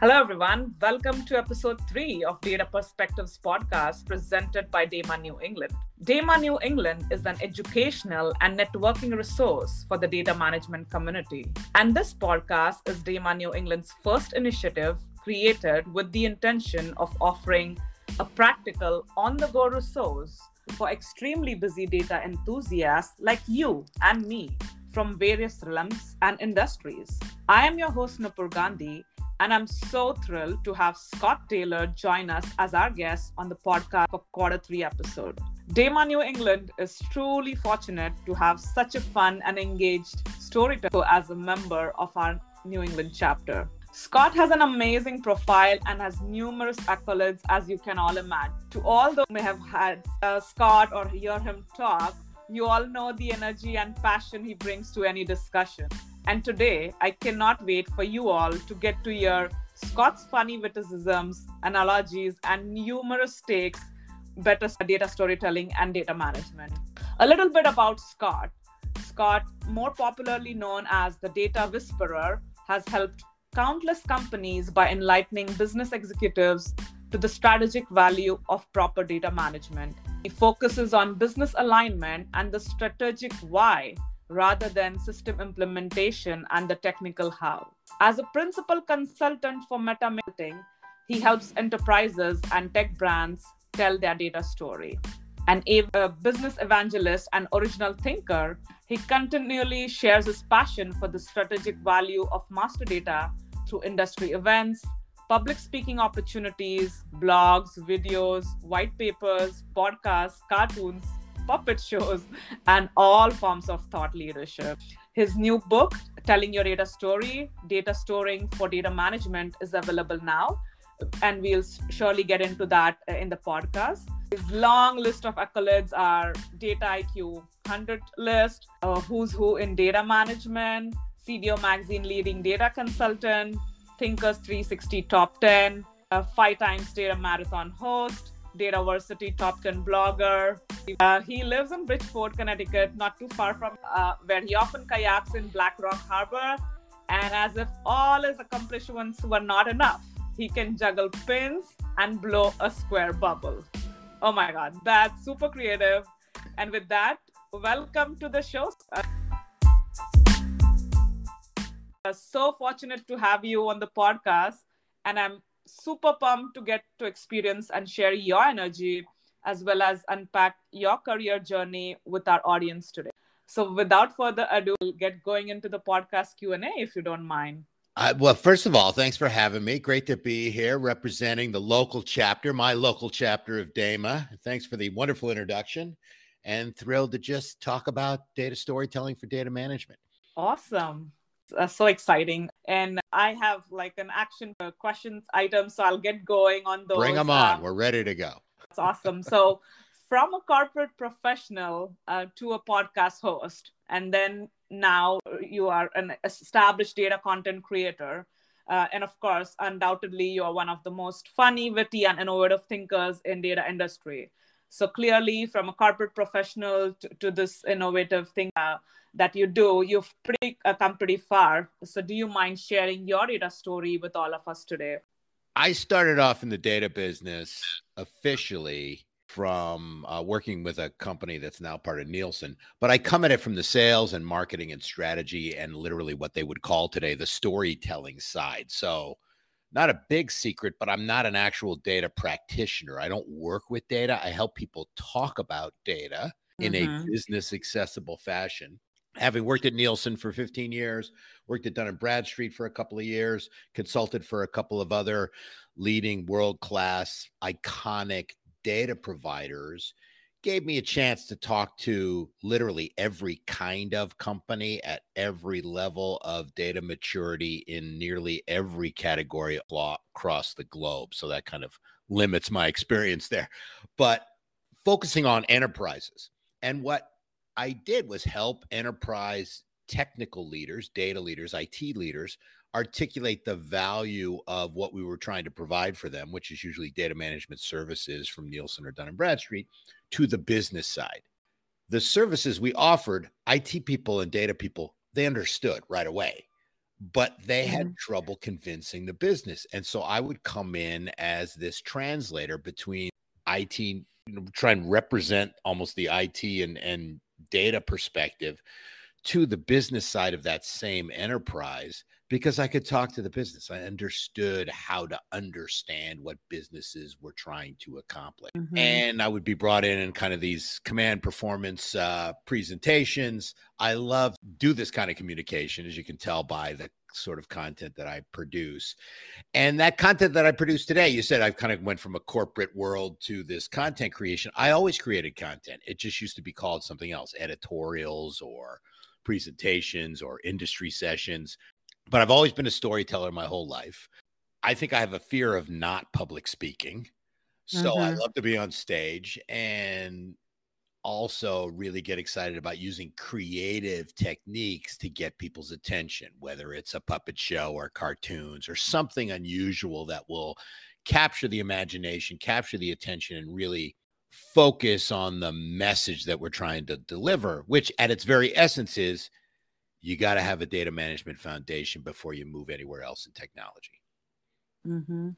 Hello, everyone. Welcome to episode three of Data Perspectives podcast presented by DAMA New England. DAMA New England is an educational and networking resource for the data management community. And this podcast is DAMA New England's first initiative created with the intention of offering a practical, on the go resource for extremely busy data enthusiasts like you and me from various realms and industries. I am your host, Nupur Gandhi, and I'm so thrilled to have Scott Taylor join us as our guest on the podcast for quarter three episode. DAMA New England is truly fortunate to have such a fun and engaged storyteller as a member of our New England chapter. Scott has an amazing profile and has numerous accolades, as you can all imagine. To all those who may have had uh, Scott or hear him talk, you all know the energy and passion he brings to any discussion. And today, I cannot wait for you all to get to hear Scott's funny witticisms, analogies, and numerous takes better data storytelling and data management. A little bit about Scott. Scott, more popularly known as the Data Whisperer, has helped countless companies by enlightening business executives to the strategic value of proper data management. He focuses on business alignment and the strategic why rather than system implementation and the technical how. As a principal consultant for Meta Marketing, he helps enterprises and tech brands tell their data story. An a business evangelist and original thinker, he continually shares his passion for the strategic value of master data through industry events, public speaking opportunities, blogs, videos, white papers, podcasts, cartoons, puppet shows, and all forms of thought leadership. His new book, Telling Your Data Story Data Storing for Data Management, is available now. And we'll surely get into that uh, in the podcast. His long list of accolades are Data IQ 100 list, uh, Who's Who in Data Management, CDO Magazine leading data consultant, Thinkers 360 top 10, uh, five times data marathon host, Dataversity top 10 blogger. Uh, he lives in Bridgeport, Connecticut, not too far from uh, where he often kayaks in Black Rock Harbor. And as if all his accomplishments were not enough, he can juggle pins and blow a square bubble. Oh my God, that's super creative. And with that, welcome to the show. Uh, so fortunate to have you on the podcast. And I'm super pumped to get to experience and share your energy as well as unpack your career journey with our audience today. So without further ado, we'll get going into the podcast Q&A if you don't mind. Uh, well, first of all, thanks for having me. Great to be here representing the local chapter, my local chapter of DAMA. Thanks for the wonderful introduction and thrilled to just talk about data storytelling for data management. Awesome uh, so exciting. And I have like an action questions item, so I'll get going on those. Bring them on. Uh, We're ready to go. That's awesome. so, from a corporate professional uh, to a podcast host, and then now you are an established data content creator. Uh, and of course, undoubtedly, you are one of the most funny, witty, and innovative thinkers in data industry. So clearly, from a corporate professional to, to this innovative thing, uh, that you do, you've pretty uh, come pretty far. So, do you mind sharing your data story with all of us today? I started off in the data business officially from uh, working with a company that's now part of Nielsen, but I come at it from the sales and marketing and strategy and literally what they would call today the storytelling side. So, not a big secret, but I'm not an actual data practitioner. I don't work with data. I help people talk about data in mm-hmm. a business accessible fashion having worked at Nielsen for 15 years, worked at Dun and Bradstreet for a couple of years, consulted for a couple of other leading world class, iconic data providers, gave me a chance to talk to literally every kind of company at every level of data maturity in nearly every category across the globe. So that kind of limits my experience there. But focusing on enterprises and what I did was help enterprise technical leaders, data leaders, IT leaders articulate the value of what we were trying to provide for them, which is usually data management services from Nielsen or Dun and Bradstreet, to the business side. The services we offered, IT people and data people, they understood right away. but they had mm-hmm. trouble convincing the business. And so I would come in as this translator between IT, you know, try and represent almost the IT and, and data perspective to the business side of that same enterprise because I could talk to the business. I understood how to understand what businesses were trying to accomplish. Mm-hmm. And I would be brought in in kind of these command performance uh, presentations. I love do this kind of communication, as you can tell by the sort of content that I produce. And that content that I produce today, you said I've kind of went from a corporate world to this content creation. I always created content. It just used to be called something else, editorials or presentations or industry sessions but I've always been a storyteller my whole life. I think I have a fear of not public speaking. So mm-hmm. I love to be on stage and also really get excited about using creative techniques to get people's attention, whether it's a puppet show or cartoons or something unusual that will capture the imagination, capture the attention, and really focus on the message that we're trying to deliver, which at its very essence is you got to have a data management foundation before you move anywhere else in technology. Mm-hmm.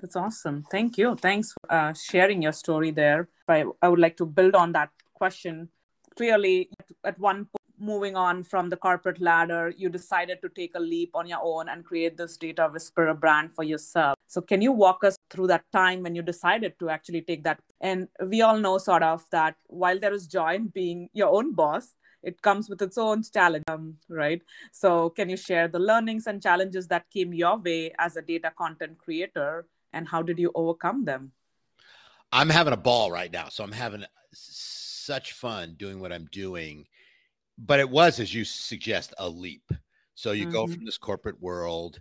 That's awesome. Thank you. Thanks for uh, sharing your story there. I, I would like to build on that question. Clearly, at one point, moving on from the corporate ladder, you decided to take a leap on your own and create this Data Whisperer brand for yourself. So, can you walk us through that time when you decided to actually take that? And we all know, sort of, that while there is joy in being your own boss, it comes with its own challenge um, right so can you share the learnings and challenges that came your way as a data content creator and how did you overcome them i'm having a ball right now so i'm having such fun doing what i'm doing but it was as you suggest a leap so you mm-hmm. go from this corporate world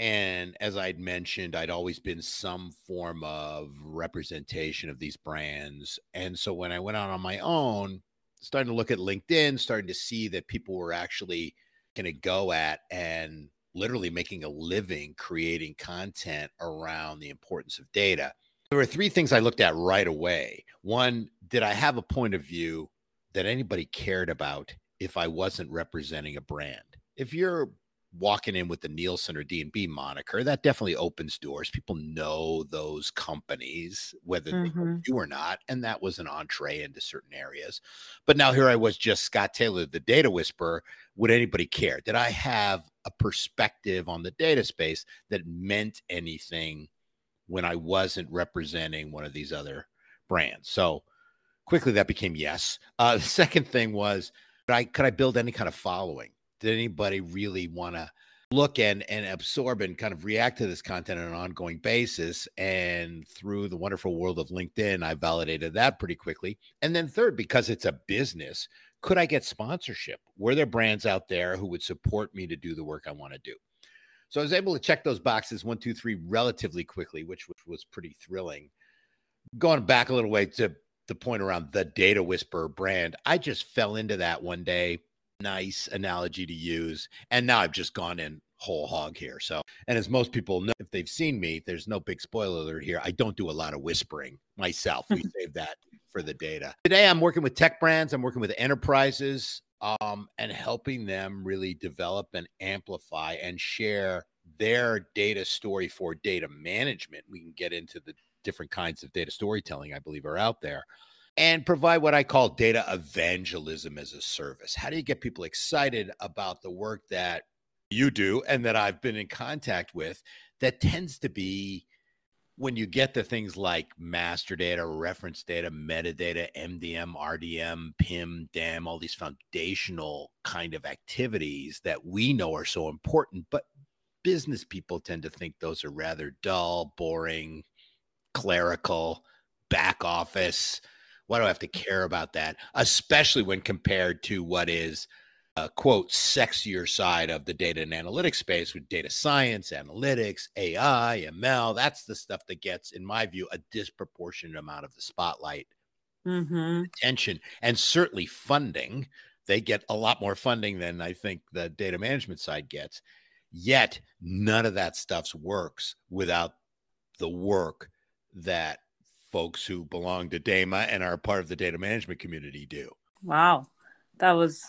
and as I'd mentioned, I'd always been some form of representation of these brands. And so when I went out on my own, starting to look at LinkedIn, starting to see that people were actually going to go at and literally making a living creating content around the importance of data. There were three things I looked at right away. One, did I have a point of view that anybody cared about if I wasn't representing a brand? If you're walking in with the Nielsen or D&B moniker, that definitely opens doors. People know those companies, whether mm-hmm. they you or not. And that was an entree into certain areas. But now here I was just Scott Taylor, the data whisperer. Would anybody care? Did I have a perspective on the data space that meant anything when I wasn't representing one of these other brands? So quickly that became yes. Uh, the second thing was, could I, could I build any kind of following? Did anybody really want to look and and absorb and kind of react to this content on an ongoing basis? And through the wonderful world of linkedin i validated that pretty quickly. And then third because it's a business could i get sponsorship? Were there brands out there who would support me to do the work i want to do? So i was able to check those boxes one two three relatively quickly which, which was pretty thrilling. Going back a little way to the point around the data whisperer brand i just fell into that one day nice analogy to use. And now I've just gone in whole hog here. So, and as most people know, if they've seen me, there's no big spoiler alert here. I don't do a lot of whispering myself. We save that for the data. Today, I'm working with tech brands, I'm working with enterprises, um, and helping them really develop and amplify and share their data story for data management. We can get into the different kinds of data storytelling, I believe, are out there and provide what I call data evangelism as a service. How do you get people excited about the work that you do and that I've been in contact with that tends to be when you get to things like master data, reference data, metadata, MDM, RDM, PIM, DAM, all these foundational kind of activities that we know are so important, but business people tend to think those are rather dull, boring, clerical, back office, why do I have to care about that? Especially when compared to what is a quote sexier side of the data and analytics space with data science, analytics, AI, ML. That's the stuff that gets, in my view, a disproportionate amount of the spotlight, mm-hmm. attention, and certainly funding. They get a lot more funding than I think the data management side gets. Yet none of that stuff works without the work that folks who belong to DAMA and are part of the data management community do. Wow, that was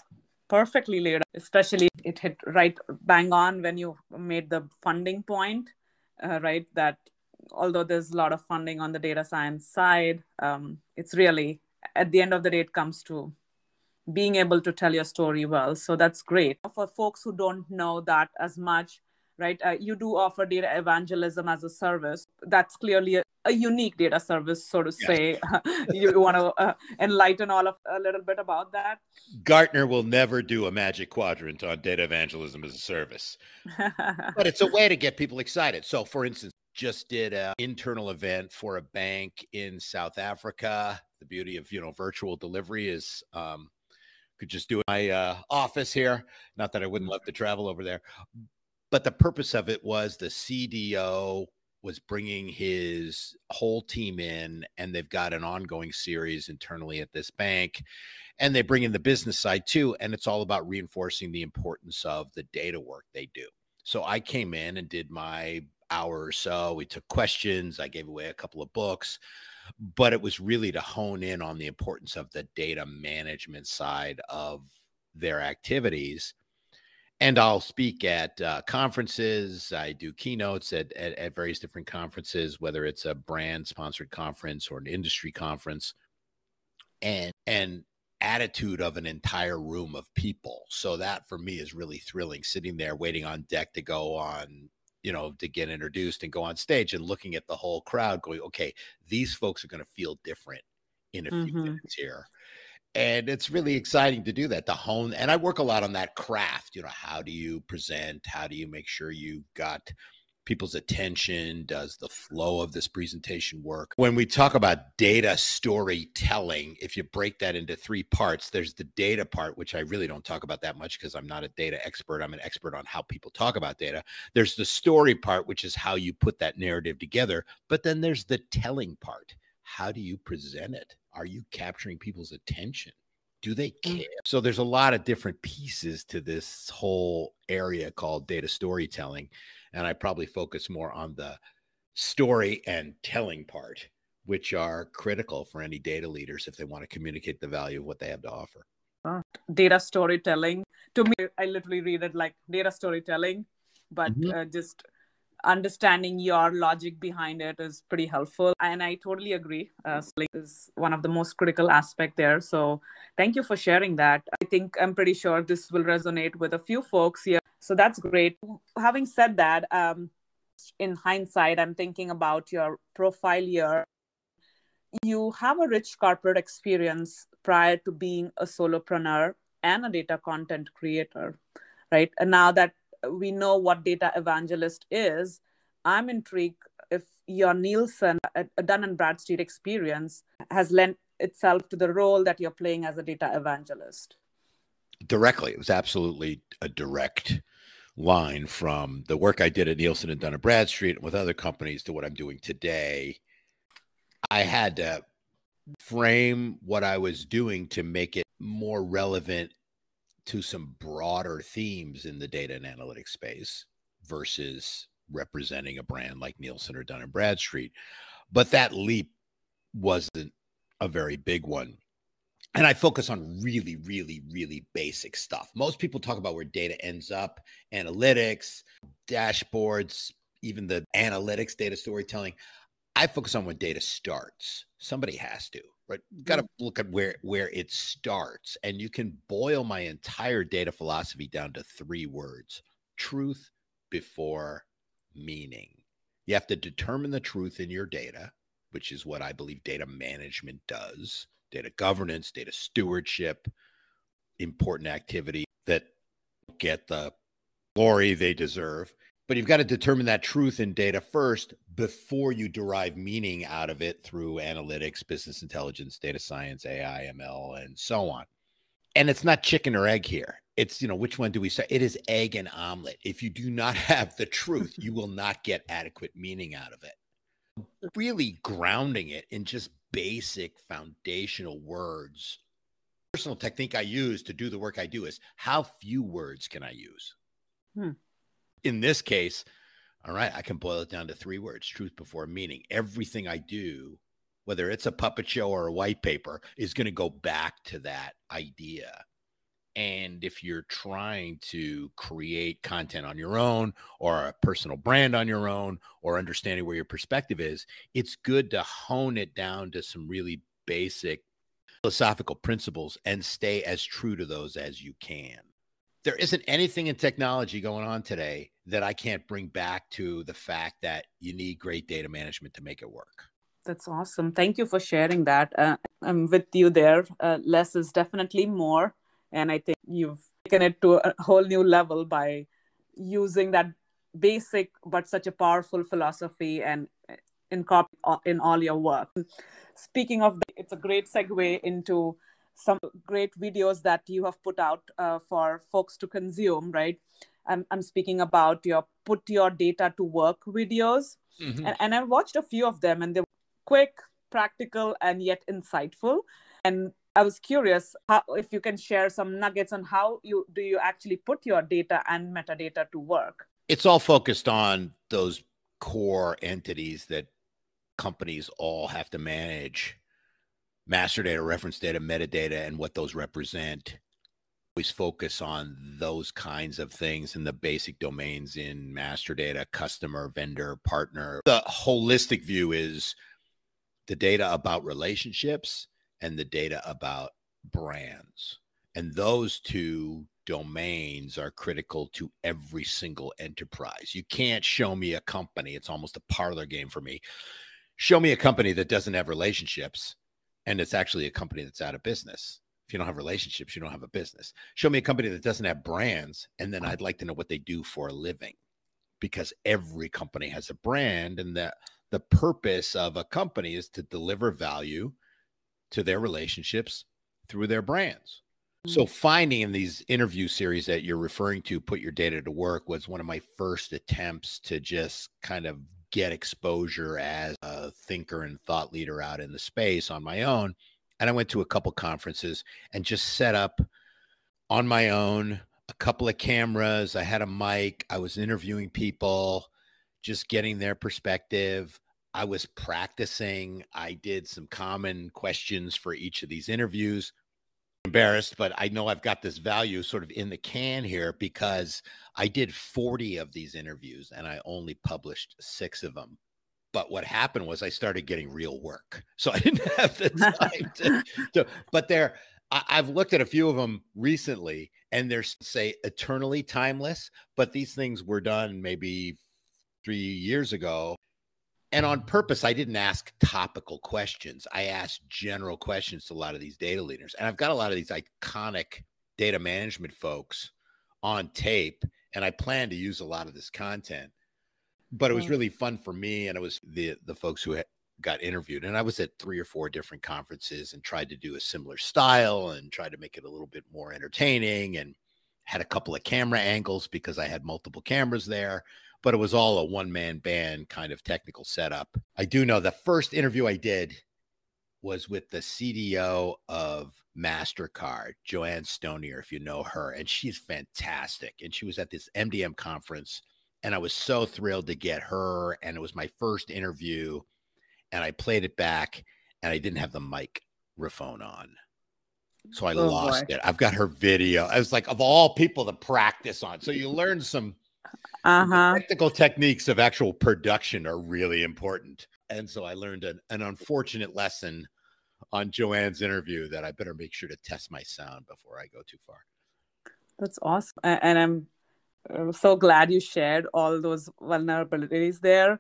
perfectly laid out, especially it hit right bang on when you made the funding point, uh, right? That although there's a lot of funding on the data science side, um, it's really at the end of the day, it comes to being able to tell your story well. So that's great. For folks who don't know that as much, right, uh, you do offer data evangelism as a service. That's clearly a, a unique data service, so to yes. say. you want to uh, enlighten all of a little bit about that? Gartner will never do a magic quadrant on data evangelism as a service, but it's a way to get people excited. So, for instance, just did an internal event for a bank in South Africa. The beauty of you know virtual delivery is um, could just do my uh, office here. Not that I wouldn't love to travel over there, but the purpose of it was the CDO was bringing his whole team in, and they've got an ongoing series internally at this bank, and they bring in the business side too, and it's all about reinforcing the importance of the data work they do. So I came in and did my hour or so. We took questions. I gave away a couple of books, but it was really to hone in on the importance of the data management side of their activities. And I'll speak at uh, conferences. I do keynotes at, at, at various different conferences, whether it's a brand sponsored conference or an industry conference. And and attitude of an entire room of people. So that for me is really thrilling sitting there waiting on deck to go on you know, to get introduced and go on stage and looking at the whole crowd going, okay, these folks are going to feel different in a few mm-hmm. minutes here. And it's really exciting to do that, to hone. And I work a lot on that craft. You know, how do you present? How do you make sure you got people's attention? Does the flow of this presentation work? When we talk about data storytelling, if you break that into three parts, there's the data part, which I really don't talk about that much because I'm not a data expert. I'm an expert on how people talk about data. There's the story part, which is how you put that narrative together. But then there's the telling part. How do you present it? Are you capturing people's attention? do they mm. care? So there's a lot of different pieces to this whole area called data storytelling and I probably focus more on the story and telling part, which are critical for any data leaders if they want to communicate the value of what they have to offer. Uh, data storytelling. To me, I literally read it like data storytelling, but mm-hmm. uh, just understanding your logic behind it is pretty helpful and i totally agree uh, is one of the most critical aspect there so thank you for sharing that i think i'm pretty sure this will resonate with a few folks here so that's great. Having said that, um, in hindsight, I'm thinking about your profile here. You have a rich corporate experience prior to being a solopreneur and a data content creator, right? And now that we know what data evangelist is, I'm intrigued if your Nielsen, a Dun and Bradstreet experience has lent itself to the role that you're playing as a data evangelist. Directly, it was absolutely a direct line from the work I did at Nielsen and Dun and Bradstreet and with other companies to what I'm doing today. I had to frame what I was doing to make it more relevant to some broader themes in the data and analytics space versus representing a brand like Nielsen or Dun and Bradstreet. But that leap wasn't a very big one and I focus on really, really, really basic stuff. Most people talk about where data ends up, analytics, dashboards, even the analytics, data storytelling. I focus on when data starts. Somebody has to, right? Got to mm-hmm. look at where where it starts, and you can boil my entire data philosophy down to three words: truth before meaning. You have to determine the truth in your data, which is what I believe data management does data governance, data stewardship, important activity that get the glory they deserve. But you've got to determine that truth in data first before you derive meaning out of it through analytics, business intelligence, data science, AI, ML, and so on. And it's not chicken or egg here. It's, you know, which one do we say? It is egg and omelet. If you do not have the truth, you will not get adequate meaning out of it. Really grounding it in just basic foundational words. Personal technique I use to do the work I do is how few words can I use? Hmm. In this case, all right, I can boil it down to three words truth before meaning. Everything I do, whether it's a puppet show or a white paper, is going to go back to that idea. And if you're trying to create content on your own or a personal brand on your own or understanding where your perspective is, it's good to hone it down to some really basic philosophical principles and stay as true to those as you can. There isn't anything in technology going on today that I can't bring back to the fact that you need great data management to make it work. That's awesome. Thank you for sharing that. Uh, I'm with you there. Uh, less is definitely more. And I think you've taken it to a whole new level by using that basic but such a powerful philosophy and incorporate in all your work. Speaking of, it's a great segue into some great videos that you have put out uh, for folks to consume, right? I'm, I'm speaking about your put your data to work videos. Mm-hmm. And, and I watched a few of them and they were quick, practical, and yet insightful. And I was curious how, if you can share some nuggets on how you do you actually put your data and metadata to work. It's all focused on those core entities that companies all have to manage master data, reference data, metadata, and what those represent. Always focus on those kinds of things in the basic domains in master data, customer, vendor, partner. The holistic view is the data about relationships and the data about brands. And those two domains are critical to every single enterprise. You can't show me a company, it's almost a parlor game for me. Show me a company that doesn't have relationships and it's actually a company that's out of business. If you don't have relationships, you don't have a business. Show me a company that doesn't have brands, and then I'd like to know what they do for a living because every company has a brand and that the purpose of a company is to deliver value to their relationships through their brands. So mm. finding in these interview series that you're referring to put your data to work was one of my first attempts to just kind of get exposure as a thinker and thought leader out in the space on my own. And I went to a couple conferences and just set up on my own a couple of cameras. I had a mic. I was interviewing people, just getting their perspective. I was practicing. I did some common questions for each of these interviews embarrassed, but I know I've got this value sort of in the can here because I did 40 of these interviews and I only published six of them. But what happened was I started getting real work. So I didn't have the time to, to but there, I've looked at a few of them recently and they're say eternally timeless, but these things were done maybe three years ago and on purpose i didn't ask topical questions. I asked general questions to a lot of these data leaders and i've got a lot of these iconic data management folks on tape and i plan to use a lot of this content. But it was mm. really fun for me and it was the the folks who got interviewed and i was at three or four different conferences and tried to do a similar style and tried to make it a little bit more entertaining and had a couple of camera angles because i had multiple cameras there but it was all a one man band kind of technical setup. I do know the first interview I did was with the CDO of MasterCard, JoAnn Stonier, if you know her, and she's fantastic. And she was at this MDM conference, and I was so thrilled to get her. And it was my first interview, and I played it back, and I didn't have the mic microphone on. So I oh lost boy. it. I've got her video. I was like, of all people to practice on. So you learn some uh-huh. technical techniques of actual production are really important. And so I learned an, an unfortunate lesson on JoAnn's interview that I better make sure to test my sound before I go too far. That's awesome. And I'm uh, so glad you shared all those vulnerabilities there.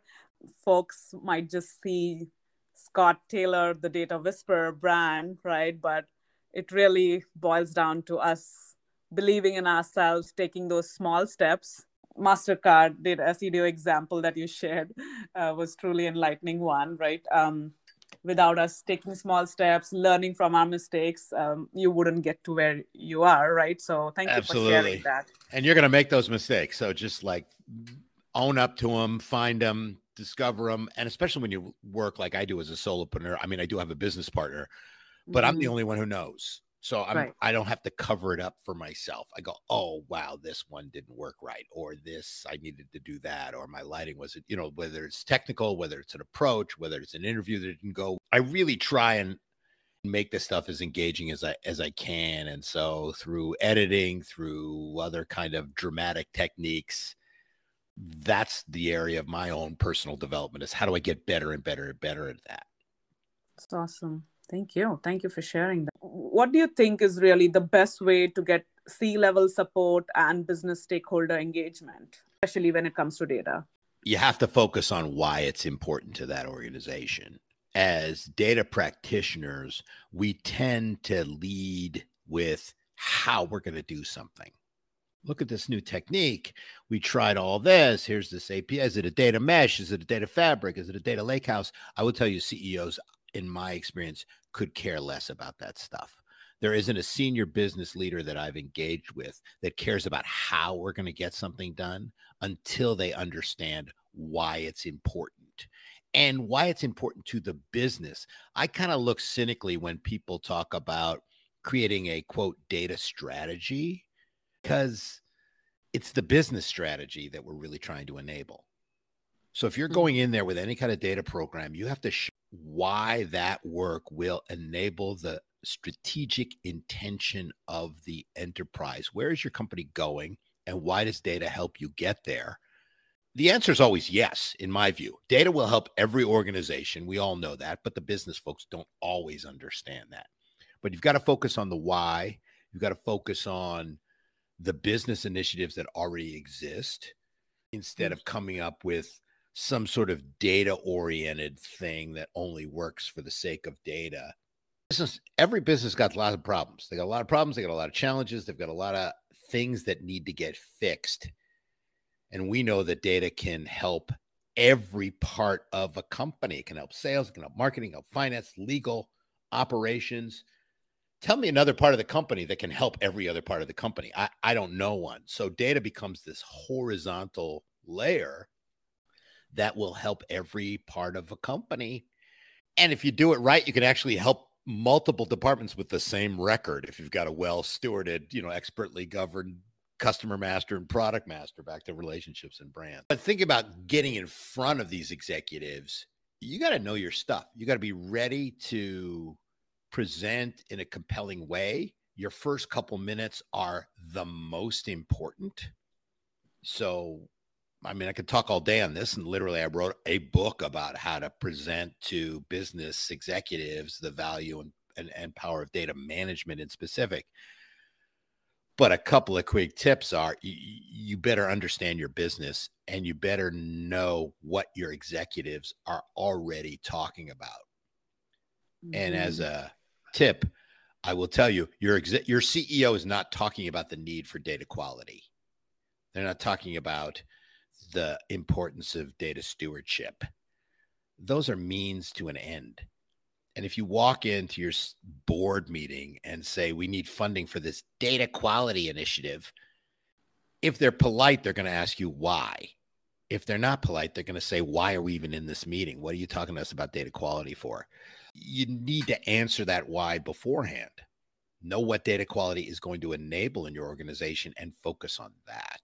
Folks might just see Scott Taylor, the Data Whisperer brand, right? But it really boils down to us believing in ourselves, taking those small steps Mastercard did a CDO example that you shared uh, was truly enlightening one, right? Um, without us taking small steps, learning from our mistakes, um, you wouldn't get to where you are, right? So thank Absolutely. you for sharing that. And you're going to make those mistakes. So just like own up to them, find them, discover them. And especially when you work like I do as a solopreneur, I mean, I do have a business partner, but mm-hmm. I'm the mm-hmm. only one who knows. So I'm right. I don't have to cover it up for myself. I go, oh wow, this one didn't work right, or this I needed to do that, or my lighting wasn't, you know whether it's technical, whether it's an approach, whether it's an interview that didn't go. I really try and make this stuff as engaging as I as I can. And so through editing, through other kind of dramatic techniques, that's the area of my own personal development is how do I get better and better and better at that. That's awesome. Thank you. Thank you for sharing that. What do you think is really the best way to get C level support and business stakeholder engagement, especially when it comes to data? You have to focus on why it's important to that organization as data practitioners, we tend to lead with how we're going to do something. Look at this new technique. We tried all this. Here's this API. Is it a data mesh? Is it a data fabric? Is it a data lakehouse? I would tell you, CEOs, in my experience, could care less about that stuff. There isn't a senior business leader that I've engaged with that cares about how we're going to get something done until they understand why it's important and why it's important to the business. I kind of look cynically when people talk about creating a quote data strategy because it's the business strategy that we're really trying to enable. So if you're mm. going in there with any kind of data program, you have to show why that work will enable the strategic intention of the enterprise. Where is your company going and why does data help you get there? The answer is always yes, in my view. Data will help every organization. We all know that, but the business folks don't always understand that. But you've got to focus on the why. You've got to focus on the business initiatives that already exist instead mm. of coming up with some sort of data oriented thing that only works for the sake of data. Business, every business got a lot of problems. They got a lot of problems. They got a lot of challenges. They've got a lot of things that need to get fixed and we know that data can help every part of a company. It can help sales, it can help marketing, help finance, legal, operations. Tell me another part of the company that can help every other part of the company. I, I don't know one. So data becomes this horizontal layer that will help every part of a company. And if you do it right, you can actually help multiple departments with the same record if you've got a well stewarded, you know, expertly governed customer master and product master back to relationships and brand. But think about getting in front of these executives. You got to know your stuff. You got to be ready to present in a compelling way. Your first couple minutes are the most important. So, I mean, I could talk all day on this, and literally, I wrote a book about how to present to business executives the value and, and, and power of data management in specific. But a couple of quick tips are you, you better understand your business and you better know what your executives are already talking about. Mm-hmm. And as mm-hmm. a tip, I will tell you your exe- your CEO is not talking about the need for data quality. They're not talking about the importance of data stewardship. Those are means to an end. And if you walk into your board meeting and say, we need funding for this data quality initiative, if they're polite, they're going to ask you why. If they're not polite, they're going to say, why are we even in this meeting? What are you talking to us about data quality for? You need to answer that why beforehand. Know what data quality is going to enable in your organization and focus on that.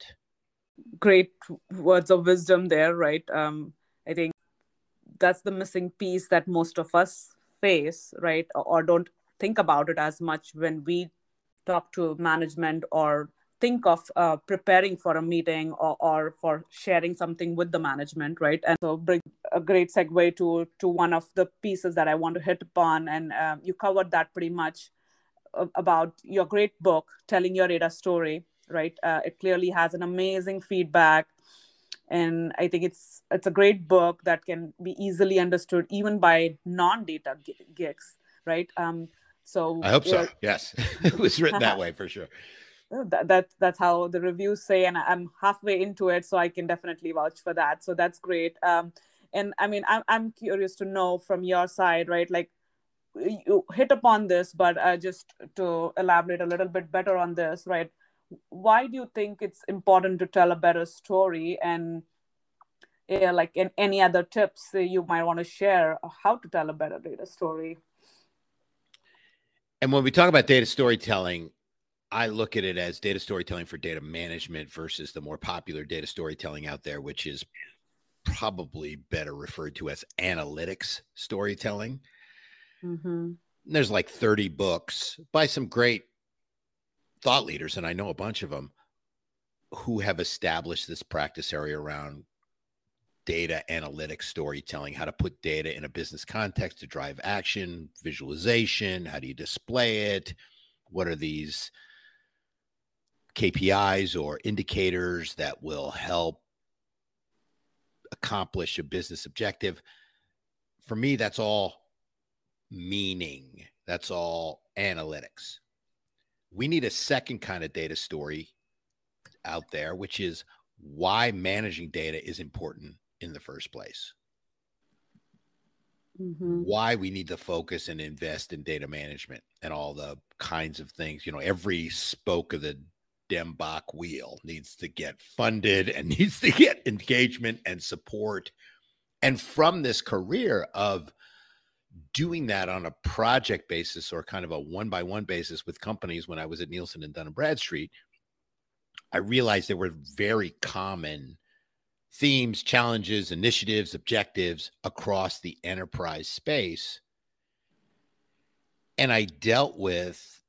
Great words of wisdom there, right? Um, I think that's the missing piece that most of us face, right? Or don't think about it as much when we talk to management or think of uh, preparing for a meeting or, or for sharing something with the management right and so bring a great segue to to one of the pieces that i want to hit upon and um, you covered that pretty much uh, about your great book telling your data story right? Uh, it clearly has an amazing feedback. And i think it's it's a great book that can be easily understood even by non-data geeks right? Um so i hope so. yes. It was written that way for sure. That, that that's how the reviews say and i'm halfway into it so i can definitely vouch for that. So that's great. Um and i mean i'm, I'm curious to know from your side right like you hit upon this but uh, just to elaborate a little bit better on this right why do you think it's important to tell a better story and yeah, like in any other tips you might want to share how to tell a better data story? And when we talk about data storytelling i look at it as data storytelling for data management versus the more popular data storytelling out there which is probably better referred to as analytics storytelling. Mm-hmm. There's like 30 books by some great thought leaders, and I know a bunch of them who have established this practice area around data analytics storytelling, how to put data in a business context to drive action, visualization, how do you display it? What are these KPIs or indicators that will help accomplish a business objective? For me, that's all meaning. That's all analytics. We need a second kind of data story out there, which is why managing data is important in the first place. Mm-hmm. Why we need to focus and invest in data management and all the kinds of things. You know, every spoke of the DMBOK wheel needs to get funded and needs to get engagement and support. And from this career of doing that on a project basis or kind of a one by one basis with companies when I was at Nielsen and Dun and Bradstreet, I realized there were very common themes, challenges, initiatives, objectives across the enterprise space. And I dealt with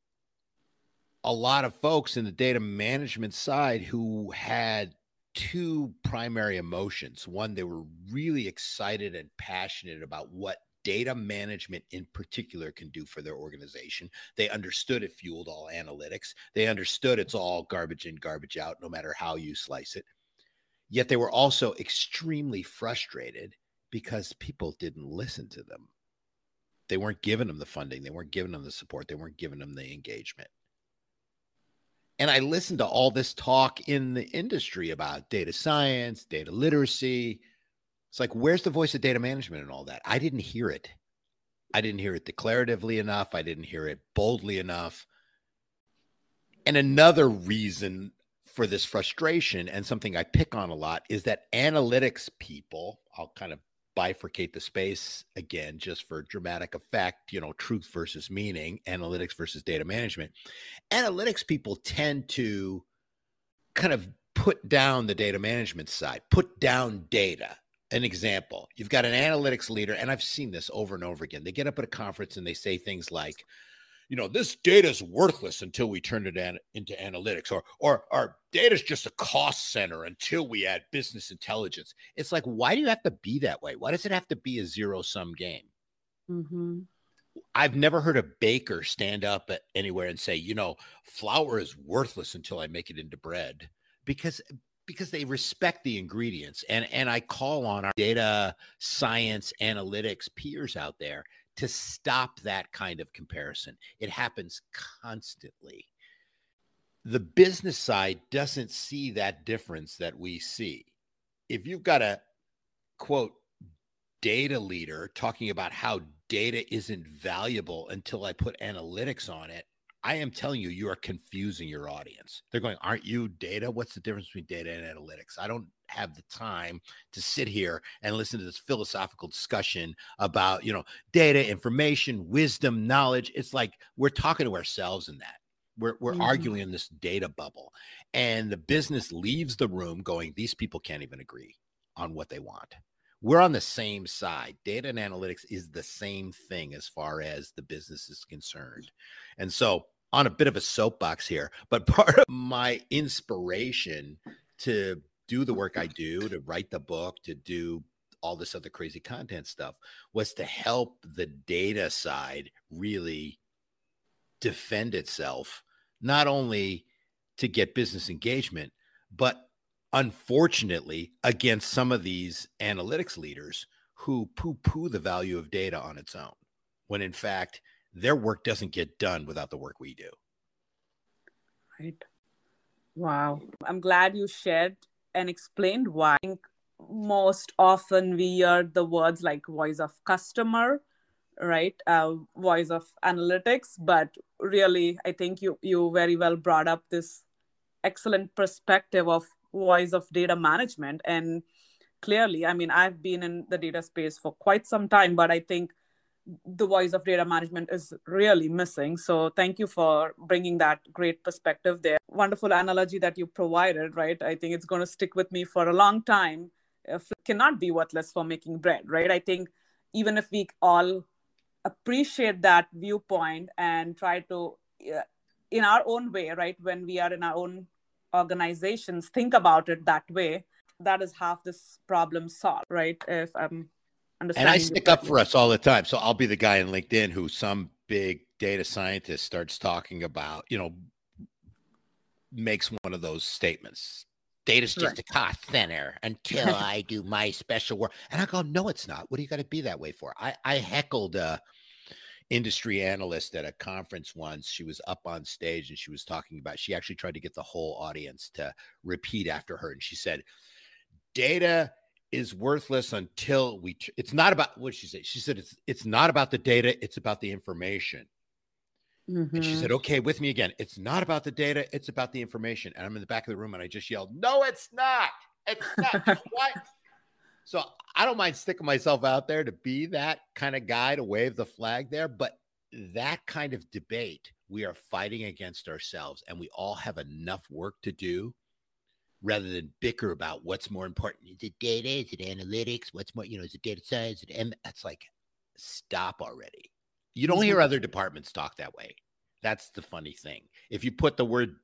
a lot of folks in the data management side who had two primary emotions. One, they were really excited and passionate about what data management in particular can do for their organization. They understood it fueled all analytics. They understood it's all garbage in, garbage out, no matter how you slice it. Yet they were also extremely frustrated because people didn't listen to them. They weren't giving them the funding, they weren't giving them the support, they weren't giving them the engagement. And I listened to all this talk in the industry about data science, data literacy. It's like, where's the voice of data management and all that? I didn't hear it. I didn't hear it declaratively enough. I didn't hear it boldly enough. And another reason for this frustration and something I pick on a lot is that analytics people, I'll kind of bifurcate the space again just for dramatic effect, you know, truth versus meaning, analytics versus data management. Analytics people tend to kind of put down the data management side, put down data. An example, you've got an analytics leader, and I've seen this over and over again. They get up at a conference and they say things like, you know this data is worthless until we turn it an, into analytics or or our data is just a cost center until we add business intelligence it's like why do you have to be that way why does it have to be a zero sum game mm-hmm. i've never heard a baker stand up anywhere and say you know flour is worthless until i make it into bread because because they respect the ingredients and and i call on our data science analytics peers out there to stop that kind of comparison. It happens constantly. The business side doesn't see that difference that we see. If you've got a quote data leader talking about how data isn't valuable until I put analytics on it, I am telling you, you are confusing your audience. They're going, Aren't you data? What's the difference between data and analytics? I don't have the time to sit here and listen to this philosophical discussion about, you know, data, information, wisdom, knowledge. It's like we're talking to ourselves in that. We're, we're mm-hmm. arguing in this data bubble. And the business leaves the room going, These people can't even agree on what they want we're on the same side. Data and analytics is the same thing as far as the business is concerned. And so, on a bit of a soapbox here, but part of my inspiration to do the work I do, to write the book, to do all this other crazy content stuff was to help the data side really defend itself, not only to get business engagement, but unfortunately, against some of these analytics leaders who poo poo the value of data on its own, when in fact, their work doesn't get done without the work we do. Right. Wow. I'm glad you shared and explained why. most often we hear the words like voice of customer right uh, voice of analytics but really i think you you very well brought up this excellent perspective of voice of data management. And clearly i mean i've been in the data space for quite some time but i think the voice of data management is really missing. So thank you for bringing that great perspective there. Wonderful analogy that you provided right? I think it's going to stick with me for a long time. It cannot be worthless for making bread right? I think even if we all appreciate that viewpoint and try to uh, in our own way right? When we are in our own organizations think about it that way that is half this problem solved right? If i'm understanding and i stick up for us all the time. So i'll be the guy in linkedin who some big data scientist starts talking about you know makes one of those statements. Data's just right. a cost center until i do my special work. And i go no it's not. What do you got to be that way for? I i heckled uh industry analyst at a conference once. She was up on stage and she was talking about, she actually tried to get the whole audience to repeat after her. And she said, data is worthless until we, it's not about what she said. She said, it's, it's not about the data. It's about the information. Mm-hmm. And she mm-hmm. said, okay, with me again. It's not about the data. It's about the information. And I'm in the back of the room and I just yelled, no, it's not. It's not. what? So I don't mind sticking myself out there to be that kind of guy to wave the flag there. But that kind of debate, we are fighting against ourselves and we all have enough work to do rather than bicker about what's more important. Is it data? Is it analytics? What's more, you know, is it data science? Is it That's like, stop already. You don't hear mm-hmm. other departments talk that way. That's the funny thing. If you put the word,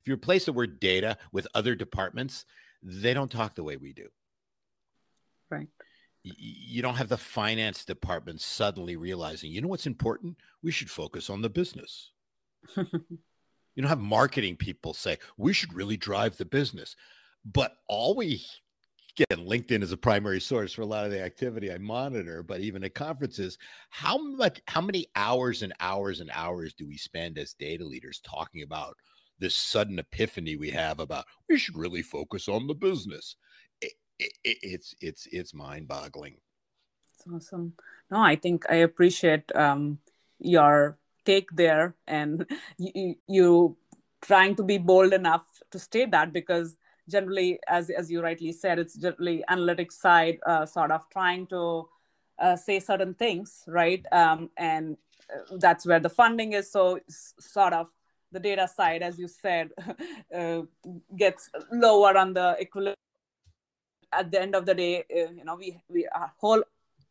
if you replace the word data with other departments, they don't talk the way we do. Right. You don't have the finance department suddenly realizing, you know what's important? We should focus on the business. you don't have marketing people say, we should really drive the business. But all we get LinkedIn is a primary source for a lot of the activity I monitor, but even at conferences, how much how many hours and hours and hours do we spend as data leaders talking about this sudden epiphany we have about we should really focus on the business? It, it's it's it's mind boggling it's awesome. No i think i appreciate um, your take there and you, you trying to be bold enough to state that because generally as as you rightly said it's generally analytics side uh, sort of trying to uh, say certain things right? Um, and uh, that's where the funding is. So sort of the data side as you said uh, gets lower on the equilibrium at the end of the day, uh, you know, we we our whole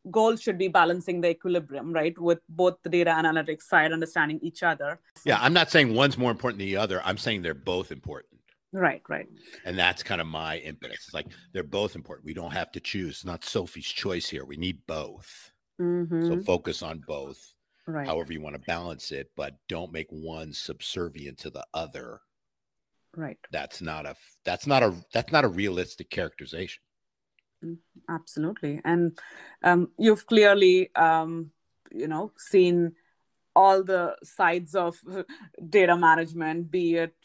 goal should be balancing the equilibrium, right, with both the data analytics side, understanding each other. Yeah, I'm not saying one's more important than the other. I'm saying they're both important. Right, right. And that's kind of my impetus. It's like they're both important. We don't have to choose. It's not Sophie's choice here. We need both. Mm-hmm. So focus on both. Right. However you want to balance it, but don't make one subservient to the other. Right. That's not a that's not a that's not a realistic characterization. Absolutely. And um, you've clearly, um, you know, seen all the sides of data management, be it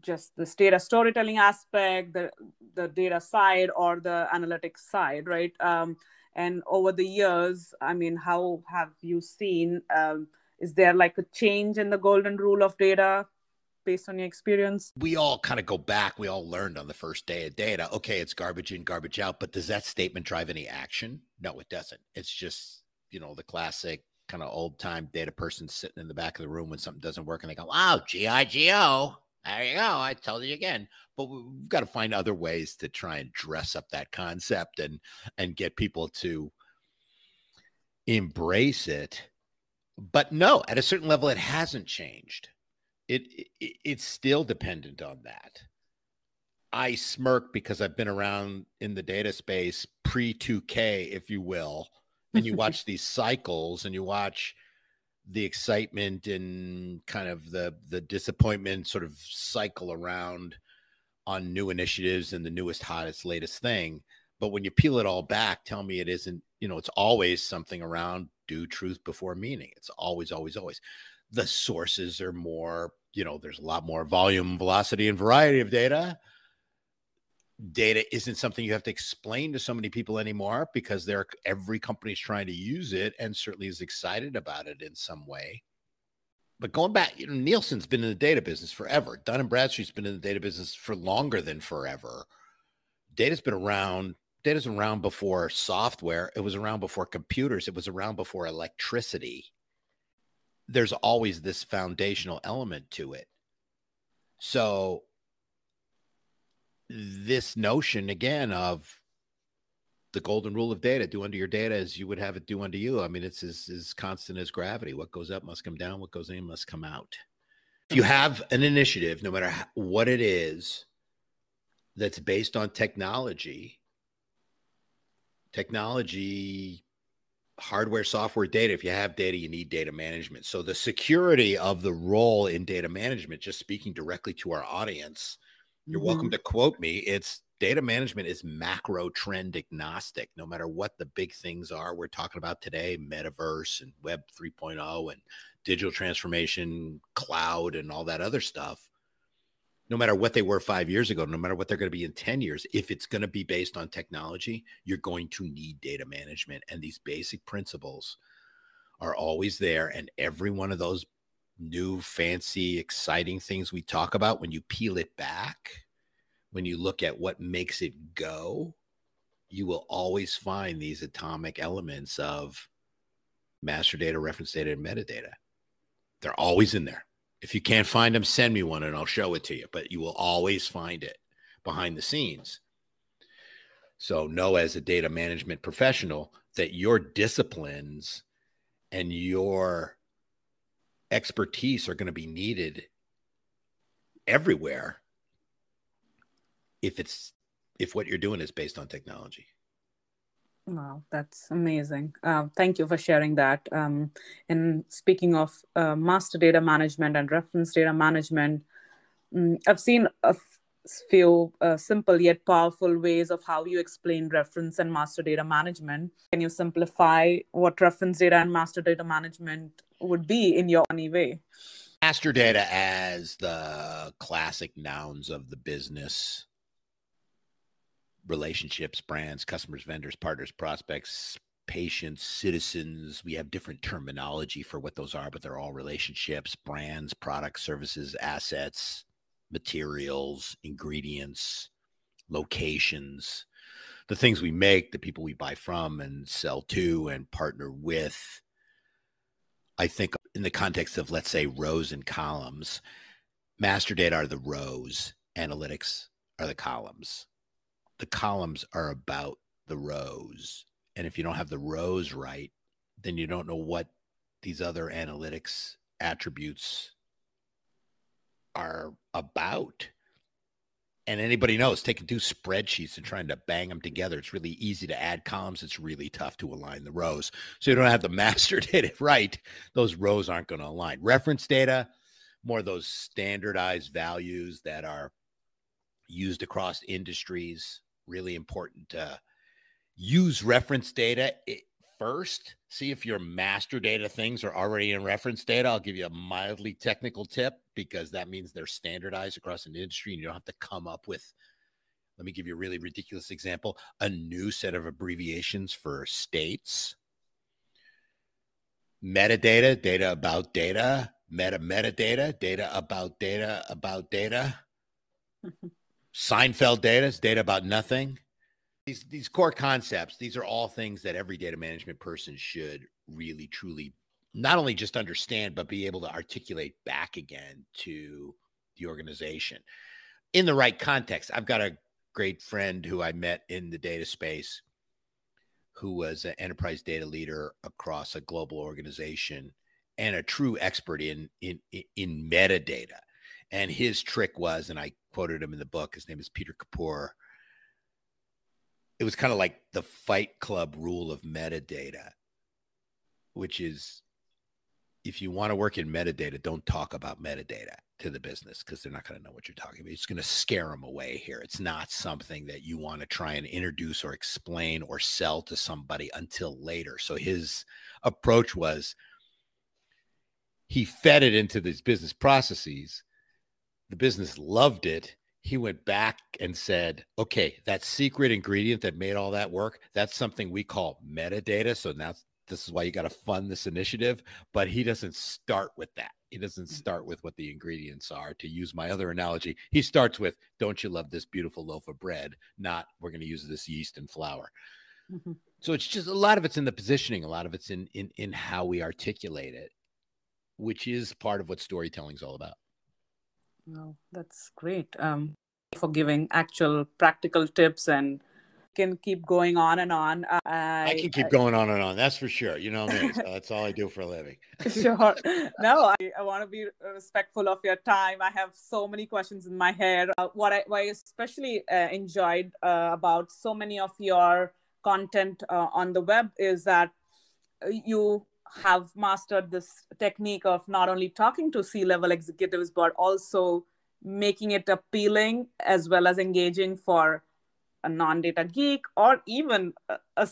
just the data storytelling aspect, the, the data side, or the analytics side, right? Um, and over the years, I mean, how have you seen? Um, is there like a change in the golden rule of data based on your experience? We all kind of go back. We all learned on the first day of data. Okay, it's garbage in, garbage out. But does that statement drive any action? No, it doesn't. It's just, you know, the classic kind of old time data person sitting in the back of the room when something doesn't work and they go, wow, G-I-G-O. There you go. I told you again. But we've got to find other ways to try and dress up that concept and and get people to embrace it. But no, at a certain level, it hasn't changed it, it it's still dependent on that. I smirk because I've been around in the data space pre 2K, if you will, and you watch these cycles and you watch the excitement and kind of the the disappointment sort of cycle around on new initiatives and the newest hottest latest thing. But when you peel it all back tell me it isn't you know it's always something around do truth before meaning. It's always always always the sources are more you know, there's a lot more volume, velocity, and variety of data. Data isn't something you have to explain to so many people anymore because they're every company's trying to use it and certainly is excited about it in some way. But going back, you know, Nielsen's been in the data business forever. Dun and Bradstreet's been in the data business for longer than forever. Data's been around. Data's around before software. It was around before computers. It was around before electricity there's always this foundational element to it. So this notion again of the golden rule of data do unto your data as you would have it do unto you. I mean, it's as, as constant as gravity. What goes up must come down, what goes in must come out. If you have an initiative, no matter what it is, that's based on technology, technology, hardware, software, data. If you have data, you need data management. So the security of the role in data management, just speaking directly to our audience, you're mm-hmm. welcome to quote me. It's data management is macro trend agnostic. No matter what the big things are we're talking about today, metaverse and web 3.0 and digital transformation, cloud and all that other stuff no matter what they were five years ago, no matter what they're going to be in 10 years, if it's going to be based on technology, you're going to need data management. And these basic principles are always there. And every one of those new, fancy, exciting things we talk about, when you peel it back, when you look at what makes it go, you will always find these atomic elements of master data, reference data, and metadata. They're always in there. If you can't find them, send me one and I'll show it to you. But you will always find it behind the scenes. So know as a data management professional that your disciplines and your expertise are going to be needed everywhere if it's if what you're doing is based on technology. Wow, that's amazing. Uh, thank you for sharing that. Um, and speaking of uh, master data management and reference data management, um, I've seen a few uh, simple yet powerful ways of how you explain reference and master data management. Can you simplify what reference data and master data management would be in your own way? Master data as the classic nouns of the business relationships, brands, customers, vendors, partners, prospects, patients, citizens. We have different terminology for what those are, but they're all relationships, brands, products, services, assets, materials, ingredients, locations, the things we make, the people we buy from and sell to and partner with. I think in the context of, let's say, rows and columns, master data are the rows, analytics are the columns the columns are about the rows. And if you don't have the rows right, then you don't know what these other analytics attributes are about. And anybody knows taking two spreadsheets and trying to bang them together, it's really easy to add columns. It's really tough to align the rows. So you don't have the master data right. Those rows aren't going to align. Reference data, more those standardized values that are used across industries really important to use reference data first. See if your master data things are already in reference data. I'll give you a mildly technical tip because that means they're standardized across an industry and you don't have to come up with. Let me give you a really ridiculous example a new set of abbreviations for states. Metadata, data about data, meta metadata, data about data about data. Seinfeld data is data about nothing. These these core concepts, these are all things that every data management person should really truly not only just understand but be able to articulate back again to the organization in the right context. I've got a great friend who I met in the data space who was an enterprise data leader across a global organization and a true expert in in in metadata. And his trick was, and I quoted him in the book. His name is Peter Kapoor. It was kind of like the Fight Club rule of metadata, which is if you want to work in metadata, don't talk about metadata to the business because they're not going to know what you're talking about. It's going to scare them away here. It's not something that you want to try and introduce or explain or sell to somebody until later. So his approach was he fed it into these business processes the business loved it. He went back and said, okay, that secret ingredient that made all that work, that's something we call metadata. So now this is why you got to fund this initiative. But he doesn't start with that. He doesn't mm. start with what the ingredients are. To use my other analogy, he starts with, don't you love this beautiful loaf of bread? Not, we're going to use this yeast and flour. Mm-hmm. So it's just a lot of it's in the positioning, a lot of it's in in in how we articulate it, which is part of what storytelling is all about. No, that's great. Um, for giving actual practical tips and can keep going on and on. I, I can keep I, going on and on. That's for sure. You know me. So that's all I do for a living. sure. No, I, I want to be respectful of your time. I have so many questions in my head. Uh, what I, what I especially uh, enjoyed uh, about so many of your content uh, on the web is that uh, you have mastered this technique of not only talking to C level executives, but also making it appealing as well as engaging for a non-data geek or even a, a,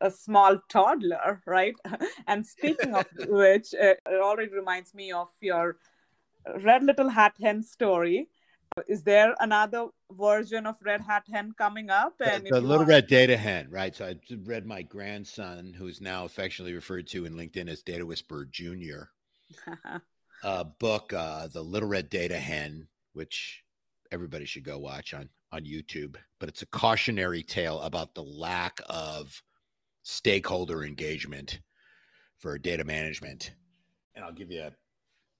a small toddler right? And speaking of which uh, it already reminds me of your red little hat hen story is there another version of red hat hen coming up and the, little red data hen right so i read my grandson who's now affectionately referred to in linkedin as data whisperer junior uh, book uh, the little red data hen which everybody should go watch on on YouTube, but it's a cautionary tale about the lack of stakeholder engagement for data management. And I'll give you a,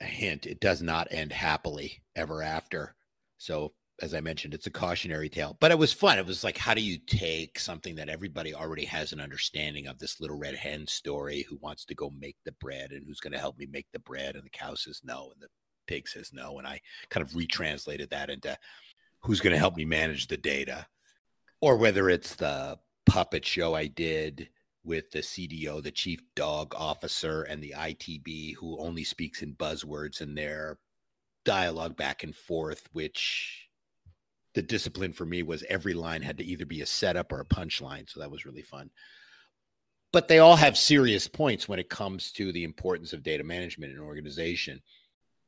a hint it does not end happily ever after. So, as I mentioned, it's a cautionary tale, but it was fun. It was like, how do you take something that everybody already has an understanding of this little red hen story who wants to go make the bread and who's going to help me make the bread? And the cow says no, and the pig says no. And I kind of retranslated that into who's going to help me manage the data, or whether it's the puppet show I did with the CDO, the chief dog officer, and the ITB, who only speaks in buzzwords and their dialogue back and forth, which the discipline for me was every line had to either be a setup or a punchline. So that was really fun. But they all have serious points when it comes to the importance of data management in an organization.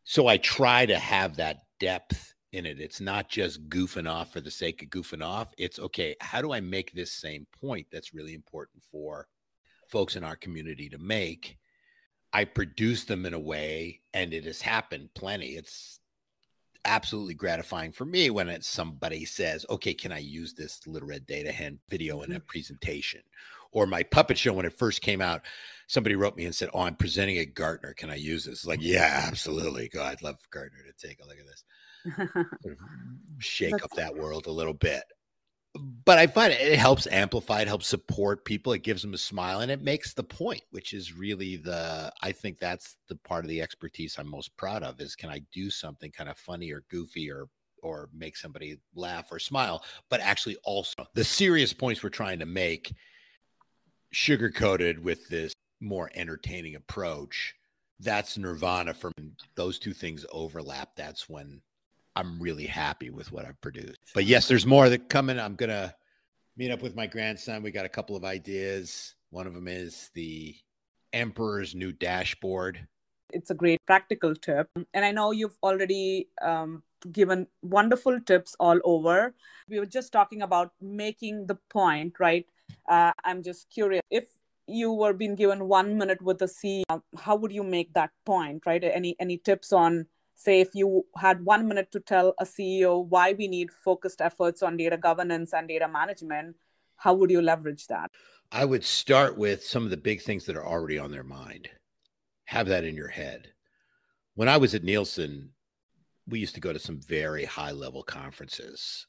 So I try to have that depth in it. It's not just goofing off for the sake of goofing off. It's okay, how do I make this same point that's really important for folks in our community to make? I produce them in a way, and it has happened plenty. It's absolutely gratifying for me when it's somebody says, okay, can I use this little red data hen video in a mm-hmm. presentation? Or my puppet show when it first came out, somebody wrote me and said, Oh, I'm presenting at Gartner. Can I use this? Like, yeah, absolutely. Go, I'd love Gartner to take a look at this shake up that world a little bit. But I find it, it helps amplify, it helps support people, it gives them a smile, and it makes the point, which is really the I think that's the part of the expertise I'm most proud of is can I do something kind of funny or goofy or or make somebody laugh or smile, but actually also the serious points we're trying to make sugar coated with this more entertaining approach. That's nirvana for those two things overlap. That's when I'm really happy with what I've produced. But yes, there's more that coming. I'm gonna meet up with my grandson. We got a couple of ideas. One of them is the Emperor's new dashboard. It's a great practical tip, and I know you've already um, given wonderful tips all over. We were just talking about making the point, right? Uh, I'm just curious if you were being given one minute with the CEO, how would you make that point, right? Any any tips on say if you had one minute to tell a ceo why we need focused efforts on data governance and data management how would you leverage that i would start with some of the big things that are already on their mind have that in your head when i was at nielsen we used to go to some very high level conferences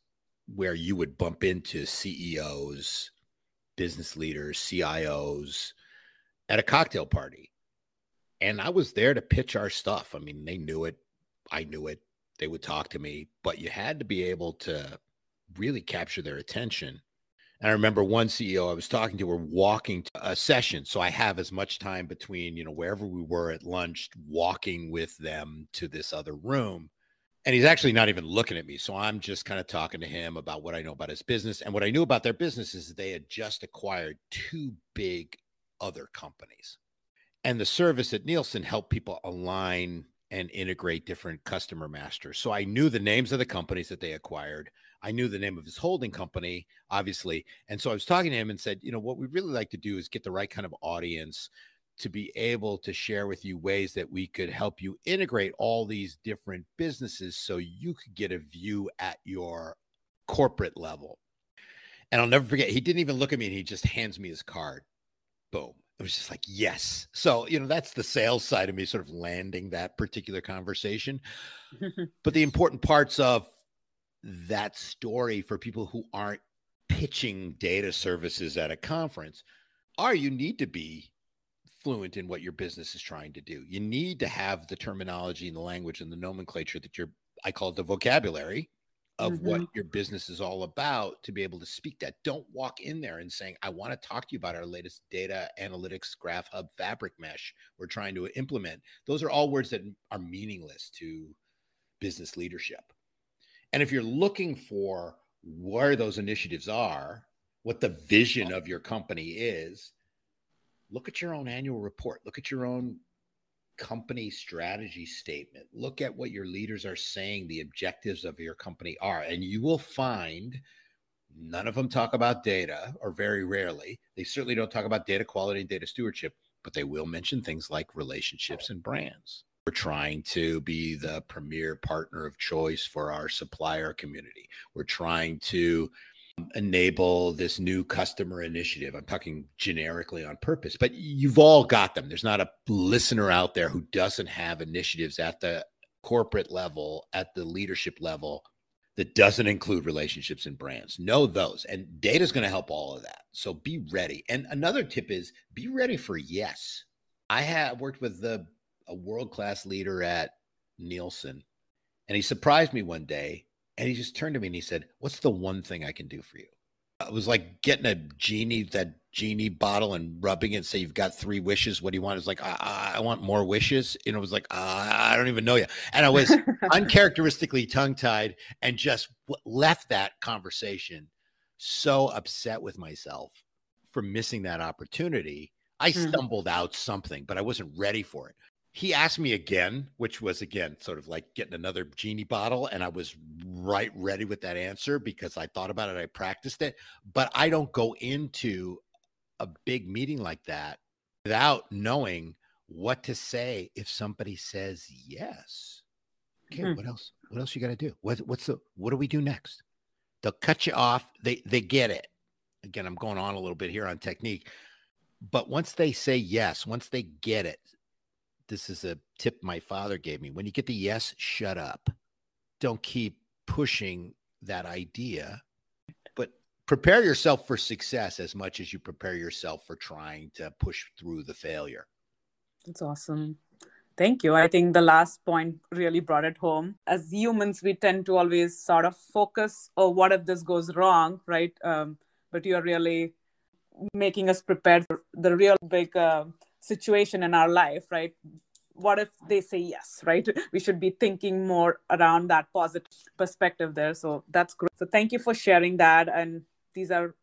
where you would bump into ceos business leaders cios at a cocktail party and I was there to pitch our stuff. I mean, they knew it. I knew it. They would talk to me, but you had to be able to really capture their attention. And I remember one CEO I was talking to were walking to a session. So I have as much time between, you know, wherever we were at lunch, walking with them to this other room. And he's actually not even looking at me. So I'm just kind of talking to him about what I know about his business. And what I knew about their business is they had just acquired two big other companies. And the service at Nielsen helped people align and integrate different customer masters. So I knew the names of the companies that they acquired. I knew the name of his holding company, obviously. And so I was talking to him and said, you know, what we really like to do is get the right kind of audience to be able to share with you ways that we could help you integrate all these different businesses so you could get a view at your corporate level. And I'll never forget, he didn't even look at me and he just hands me his card. Boom it was just like yes so you know that's the sales side of me sort of landing that particular conversation but the important parts of that story for people who aren't pitching data services at a conference are you need to be fluent in what your business is trying to do. You need to have the terminology and the language and the nomenclature that you're, I call it the vocabulary of mm-hmm. what your business is all about to be able to speak that. Don't walk in there and saying, I want to talk to you about our latest data analytics graph hub fabric mesh we're trying to implement. Those are all words that are meaningless to business leadership. And if you're looking for where those initiatives are, what the vision of your company is, look at your own annual report, look at your own company strategy statement, look at what your leaders are saying the objectives of your company are, and you will find none of them talk about data or very rarely. They certainly don't talk about data quality and data stewardship, but they will mention things like relationships and brands. We're trying to be the premier partner of choice for our supplier community. We're trying to enable this new customer initiative. I'm talking generically on purpose, but you've all got them. There's not a listener out there who doesn't have initiatives at the corporate level, at the leadership level that doesn't include relationships and brands. Know those. And data is going to help all of that. So be ready. And another tip is be ready for yes. I have worked with the a world-class leader at Nielsen and he surprised me one day and he just turned to me and he said, What's the one thing I can do for you? It was like getting a genie, that genie bottle and rubbing it, say you've got three wishes. What do you want? It's like, I, I want more wishes. And it was like, I don't even know you. And I was uncharacteristically tongue tied and just left that conversation so upset with myself for missing that opportunity. I mm-hmm. stumbled out something, but I wasn't ready for it he asked me again, which was again sort of like getting another genie bottle. And I was right ready with that answer because I thought about it, I practiced it. But I don't go into a big meeting like that without knowing what to say if somebody says yes. Okay, hmm. what else? What else you got to do? What, what's the what do we do next? They'll cut you off. They they get it. Again, I'm going on a little bit here on technique. But once they say yes, once they get it, this is a tip my father gave me. When you get the yes, shut up. Don't keep pushing that idea, but prepare yourself for success as much as you prepare yourself for trying to push through the failure. That's awesome. Thank you. I think the last point really brought it home. As humans, we tend to always sort of focus, oh, what if this goes wrong, right? Um, but you're really making us prepared for the real big uh, situation in our life, right? What if they say yes, right? We should be thinking more around that positive perspective there. So that's great. So thank you for sharing that. And these are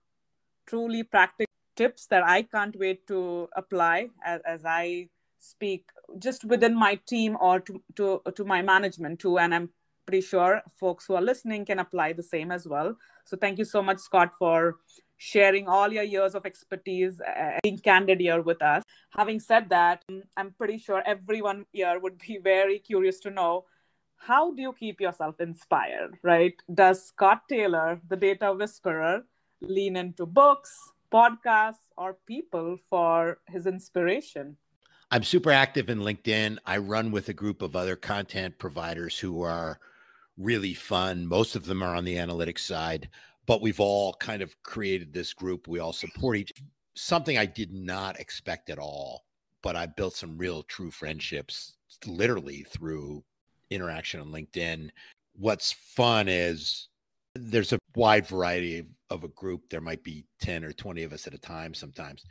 truly practical tips that I can't wait to apply as, as I speak just within my team or to, to, to my management too. And I'm pretty sure folks who are listening can apply the same as well. So thank you so much, Scott, for sharing all your years of expertise, uh, being candid here with us. Having said that, I'm pretty sure everyone here would be very curious to know how do you keep yourself inspired, right? Does Scott Taylor, the data whisperer, lean into books, podcasts, or people for his inspiration? I'm super active in LinkedIn. I run with a group of other content providers who are really fun. Most of them are on the analytics side but we've all kind of created this group. We all support each something I did not expect at all, but I built some real true friendships literally through interaction on LinkedIn. What's fun is there's a wide variety of, of a group. There might be 10 or 20 of us at a time sometimes,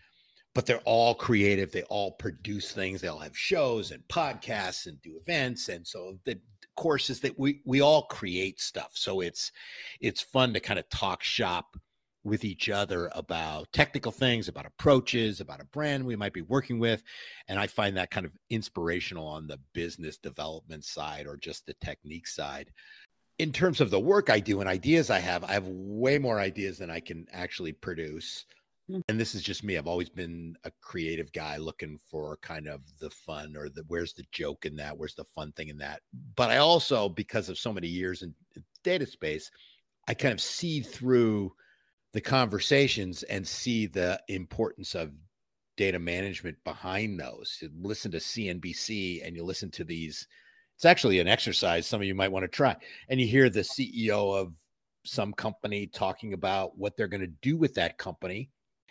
but they're all creative. They all produce things. They all have shows and podcasts and do events. And so the courses that we we all create stuff. So it's it's fun to kind of talk shop with each other about technical things about approaches about a brand we might be working with. And i find that kind of inspirational on the business development side or just the technique side. In terms of the work i do and ideas i have i have way more ideas than i can actually produce. Hmm. and this is just me i've always been a creative guy looking for kind of the fun or the where's the joke in that where's the fun thing in that but i also because of so many years in data space i kind of see through the conversations and see the importance of data management behind those you listen to cnbc and you listen to these it's actually an exercise some of you might want to try and you hear the ceo of some company talking about what they're going to do with that company.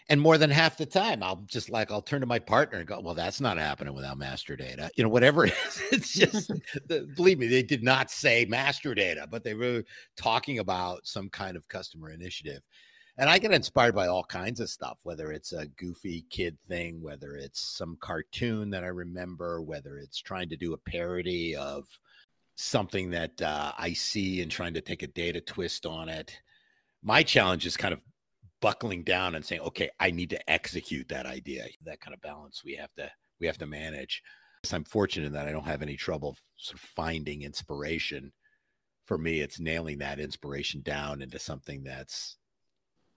And more than half the time, I'll just like, I'll turn to my partner and go, well, that's not happening without master data. You know, whatever it is, it's just, the, believe me, they did not say master data, but they were talking about some kind of customer initiative. And I get inspired by all kinds of stuff, whether it's a goofy kid thing, whether it's some cartoon that I remember, whether it's trying to do a parody of something that uh, I see and trying to take a data twist on it. My challenge is kind of buckling down and saying, okay, I need to execute that idea. That kind of balance we have to we have to manage. So I'm fortunate in that I don't have any trouble sort of finding inspiration. For me, it's nailing that inspiration down into something that's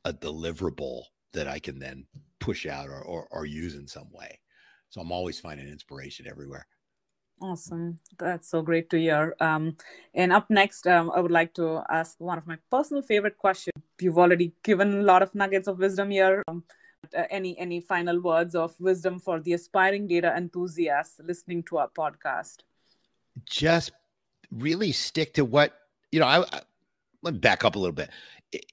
a deliverable that I can then push out or, or, or use in some way. So I'm always finding inspiration everywhere. Awesome. That's so great to hear. Um, and up next, um, I would like to ask one of my personal favorite questions. You've already given a lot of nuggets of wisdom here. Um, uh, any any final words of wisdom for the aspiring data enthusiasts listening to our podcast? Just really stick to what you know. I, I let me back up a little bit.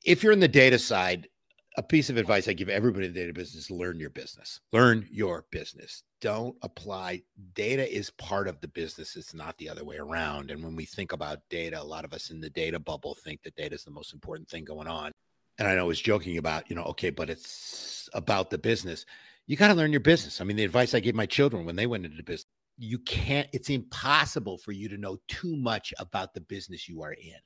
If you're in the data side, a piece of advice I give everybody in the data business learn your business. Learn your business. Don't apply. Data is part of the business. It's not the other way around. And when we think about data, a lot of us in the data bubble think that data is the most important thing going on. And I know I was joking about, you know, okay, but it's about the business. You got to learn your business. I mean, the advice I gave my children when they went into business, you can't, it's impossible for you to know too much about the business you are in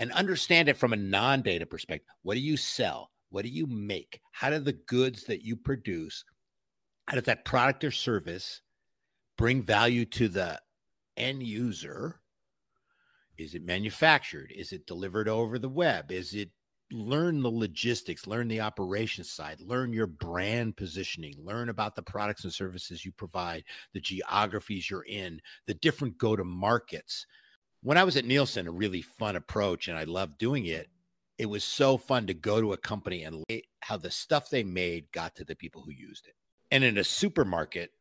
and understand it from a non data perspective. What do you sell? What do you make? How do the goods that you produce, how does that product or service bring value to the end user? Is it manufactured? Is it delivered over the web? Is it learn the logistics, learn the operations side, learn your brand positioning, learn about the products and services you provide, the geographies you're in, the different go to markets. When I was at Nielsen, a really fun approach, and I loved doing it, it was so fun to go to a company and how the stuff they made got to the people who used it. And in a supermarket,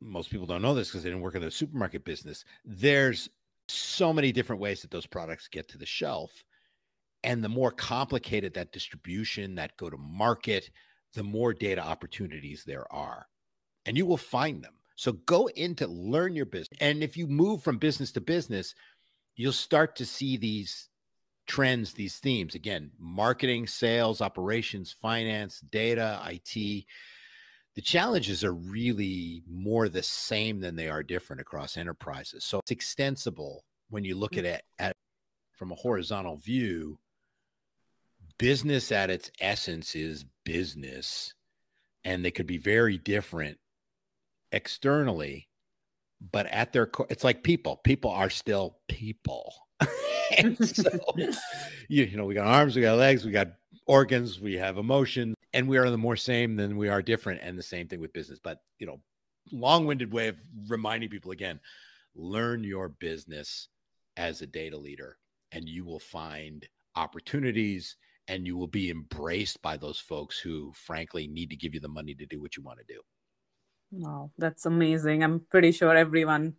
most people don't know this because they didn't work in the supermarket business. There's so many different ways that those products get to the shelf. And the more complicated that distribution, that go to market, the more data opportunities there are. And you will find them. So go into learn your business. And if you move from business to business, you'll start to see these trends, these themes again, marketing, sales, operations, finance, data, IT. The challenges are really more the same than they are different across enterprises. So it's extensible when you look mm. at it at, from a horizontal view. Business at its essence is business, and they could be very different externally, but at their core, it's like people. People are still people. so, you, you know, we got arms, we got legs, we got organs, we have emotions, and we are the more same than we are different. And the same thing with business. But, you know, long winded way of reminding people again learn your business as a data leader, and you will find opportunities and you will be embraced by those folks who, frankly, need to give you the money to do what you want to do. Wow, that's amazing. I'm pretty sure everyone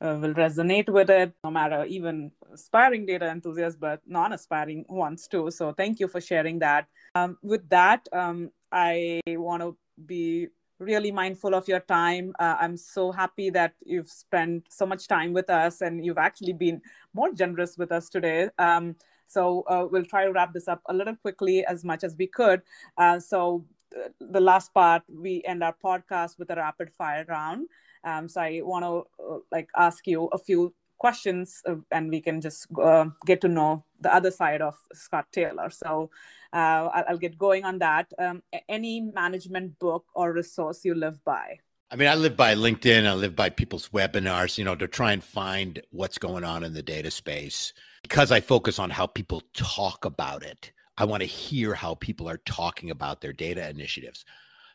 uh, will resonate with it, no matter even aspiring data enthusiasts, but non aspiring ones too. So thank you for sharing that. Um, with that, um, I want to be really mindful of your time. Uh, I'm so happy that you've spent so much time with us and you've actually been more generous with us today. Um, so uh, we'll try to wrap this up a little quickly as much as we could. Uh, so uh, the last part, we end our podcast with a rapid fire round. Um, so I want to uh, like ask you a few questions, uh, and we can just uh, get to know the other side of Scott Taylor. So uh, I'll, I'll, get going on that. Um, any management book or resource you live by? I mean, I live by LinkedIn. I live by people's webinars. You know, to try and find what's going on in the data space because I focus on how people talk about it. I want to hear how people are talking about their data initiatives.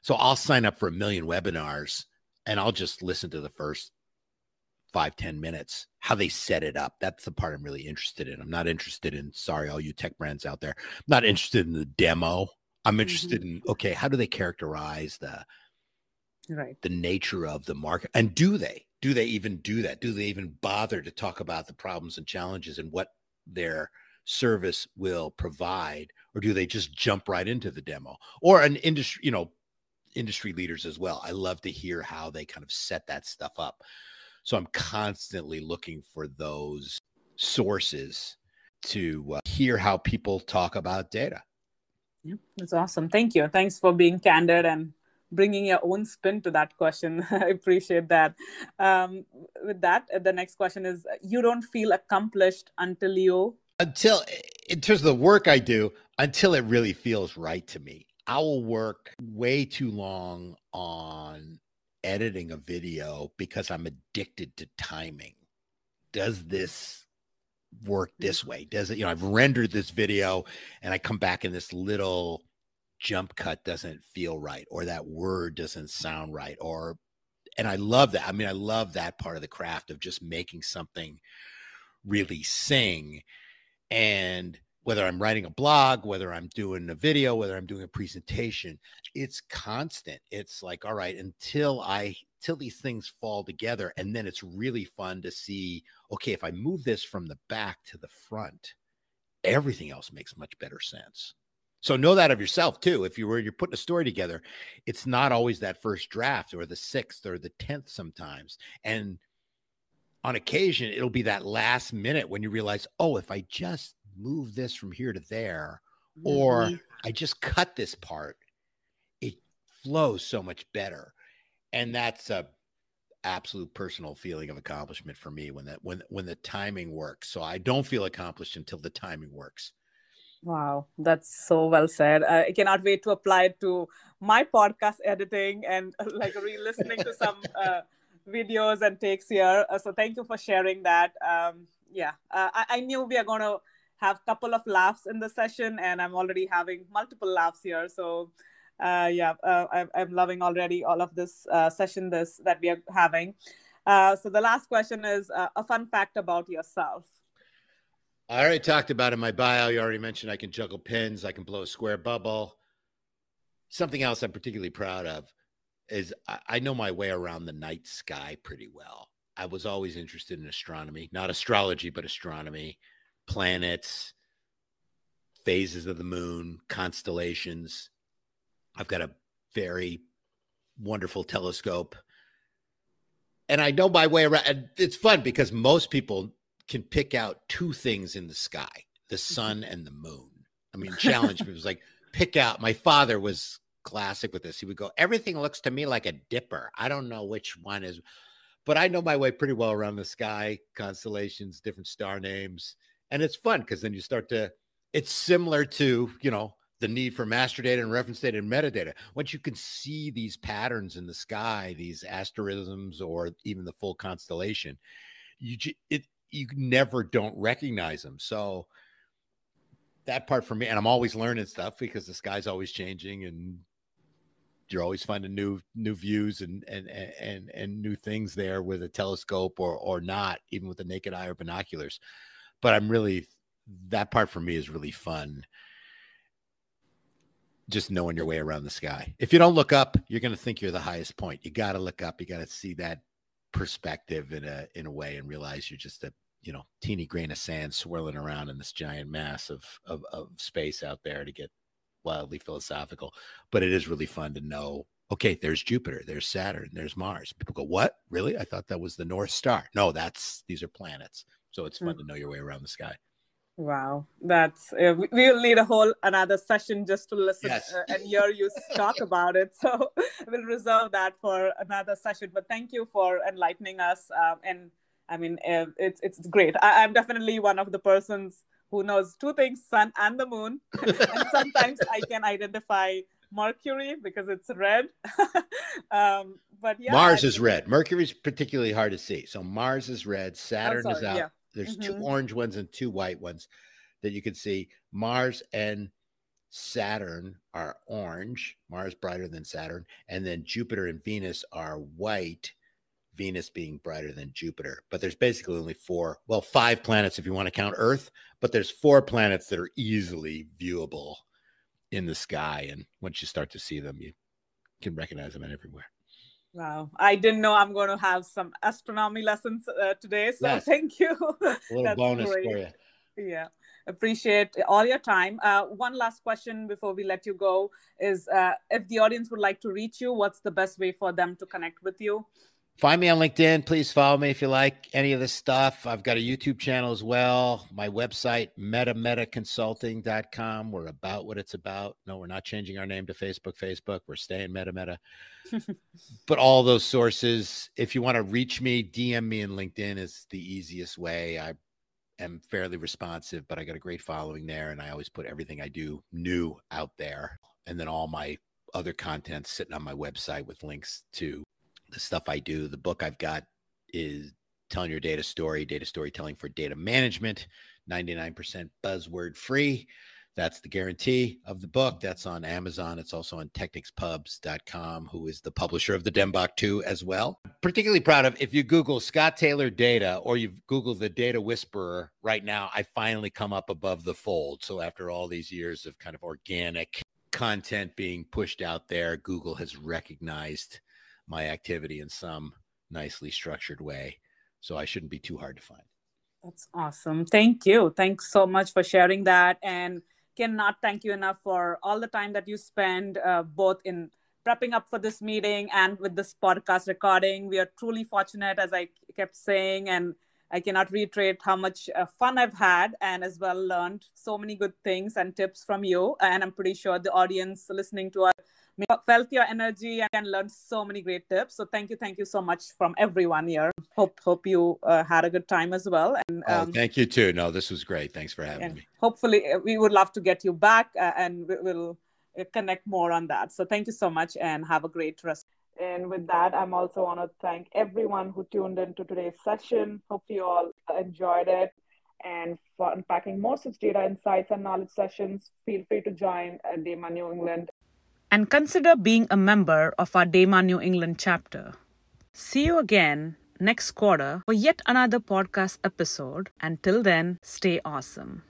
So I'll sign up for a million webinars and I'll just listen to the first five ten minutes, how they set it up. That's the part I'm really interested in. I'm not interested in, sorry, all you tech brands out there, I'm not interested in the demo. I'm interested mm-hmm. in, okay, how do they characterize the, right the nature of the market and do they do they even do that do they even bother to talk about the problems and challenges and what their service will provide or do they just jump right into the demo or an industry you know industry leaders as well i love to hear how they kind of set that stuff up so i'm constantly looking for those sources to uh, hear how people talk about data yeah, that's awesome thank you thanks for being candid and bringing your own spin to that question. I appreciate that. Um, with that, the next question is you don't feel accomplished until you. Until, in terms of the work I do, until it really feels right to me. I will work way too long on editing a video because I'm addicted to timing. Does this work mm-hmm. this way? Does it, you know, I've rendered this video and I come back in this little jump cut doesn't feel right or that word doesn't sound right or and I love that. I mean, I love that part of the craft of just making something really sing. And whether I'm writing a blog, whether I'm doing a video, whether I'm doing a presentation, it's constant. It's like, all right, until I till these things fall together. And then it's really fun to see, okay, if I move this from the back to the front, everything else makes much better sense. So know that of yourself too. If you were you're putting a story together, it's not always that first draft or the sixth or the tenth sometimes. And on occasion, it'll be that last minute when you realize, oh, if I just move this from here to there, mm-hmm. or I just cut this part, it flows so much better. And that's a absolute personal feeling of accomplishment for me when that when when the timing works. So I don't feel accomplished until the timing works. Wow, that's so well said. I cannot wait to apply it to my podcast editing and like re-listening to some uh, videos and takes here. Uh, so thank you for sharing that. Um, yeah, uh, I, I, knew we are going to have a couple of laughs in the session, and I'm already having multiple laughs here. So uh, yeah, uh, I'm, I'm, loving already all of this uh, session this that we are having. so the last question is a fun fact about yourself. I already talked about in my bio. You already mentioned I can juggle pins, I can blow a square bubble. Something else I'm particularly proud of is I, I know my way around the night sky pretty well. I was always interested in astronomy, not astrology, but astronomy, planets, phases of the moon, constellations. I've got a very wonderful telescope. And I know my way around. And it's fun because most people can pick out two things in the sky the mm-hmm. sun and the moon. I mean, challenge me was like, pick out. My father was classic with this. He would go, everything looks to me like a dipper. I don't know which one is, but I know my way pretty well around the sky, constellations, different star names. And it's fun because then you start to, it's similar to, you know, the need for master data and reference data and metadata. Once you can see these patterns in the sky, these asterisms, or even the full constellation, you it you never don't recognize them. So that part for me, and I'm always learning stuff because the sky's always changing and you're always finding new new views and and and and new things there with a telescope or or not, even with the naked eye or binoculars. But I'm really that part for me is really fun. Just knowing your way around the sky. If you don't look up, you're going to think you're the highest point. You got to look up. You got to see that perspective in a in a way and realize you're just a you know teeny grain of sand swirling around in this giant mass of, of, of space out there to get wildly philosophical but it is really fun to know okay there's jupiter there's saturn there's mars people go what really i thought that was the north star no that's these are planets so it's fun mm-hmm. to know your way around the sky Wow, that's uh, we'll need a whole another session just to listen yes. uh, and hear you talk about it. So we'll reserve that for another session. But thank you for enlightening us um, and I mean, uh, it's it's great. I, am definitely one of the persons who knows two things: sun and the moon. and sometimes I can identify Mercury because it's red. um, but yeah, Mars I, is red. Mercury is particularly hard to see. So Mars is red. Saturn sorry, is out. Yeah. There's mm-hmm. two orange ones and two white ones that you can see. Mars and Saturn are orange. Mars brighter than Saturn, and then Jupiter and Venus are white Venus being brighter than Jupiter. But there's basically only four, well, five planets if you want to count Earth, but there's four planets that are easily viewable in the sky. And once you start to see them, you can recognize them everywhere. Wow. I didn't know I'm going to have some astronomy lessons uh, today. So yes. thank you. A little bonus great. for you. Yeah. appreciate all your time. Uh, one last question before we let you go is uh, if the audience would like to reach you, what's the best way for them to connect with you? Find me on LinkedIn. Please follow me if you like any of this stuff. I've got a YouTube channel as well. My website, metametaconsulting.com. We're about what it's about. No, we're not changing our name to Facebook, Facebook. We're staying meta meta. but all those sources, if you want to reach me, DM me in LinkedIn is the easiest way. I am fairly responsive, but I got a great following there. And I always put everything I do new out there. And then all my other content sitting on my website with links to the stuff I do. The book I've got is telling your data story, data storytelling for data management, 99% buzzword free. That's the guarantee of the book. That's on Amazon. It's also on technicspubs.com, who is the publisher of the DMBOK 2 as well. Particularly proud of if you Google Scott Taylor data or you Google the data whisperer right now, I finally come up above the fold. So after all these years of kind of organic content being pushed out there, Google has recognized my activity in some nicely structured way. So I shouldn't be too hard to find. That's awesome. Thank you. Thanks so much for sharing that. And cannot thank you enough for all the time that you spend uh, both in prepping up for this meeting and with this podcast recording. We are truly fortunate, as I kept saying, and I cannot reiterate how much uh, fun I've had and as well learned so many good things and tips from you. And I'm pretty sure the audience listening to us felt your energy and learned so many great tips. So thank you, thank you so much from everyone here. Hope hope you uh, had a good time as well. And oh, um, oh, thank you too. No, this was great. Thanks for having me. Hopefully, uh, we would love to get you back, uh, and we'll uh, connect more on that. So thank you so much, and have a great rest. And with that, I'm also want to thank everyone who tuned into today's session. Hope you all enjoyed it. And for unpacking more such data insights and knowledge sessions, feel free to join DAMA New England and consider being a member of our DAMA New England chapter. See you again next quarter for yet another podcast episode. Until then, stay awesome.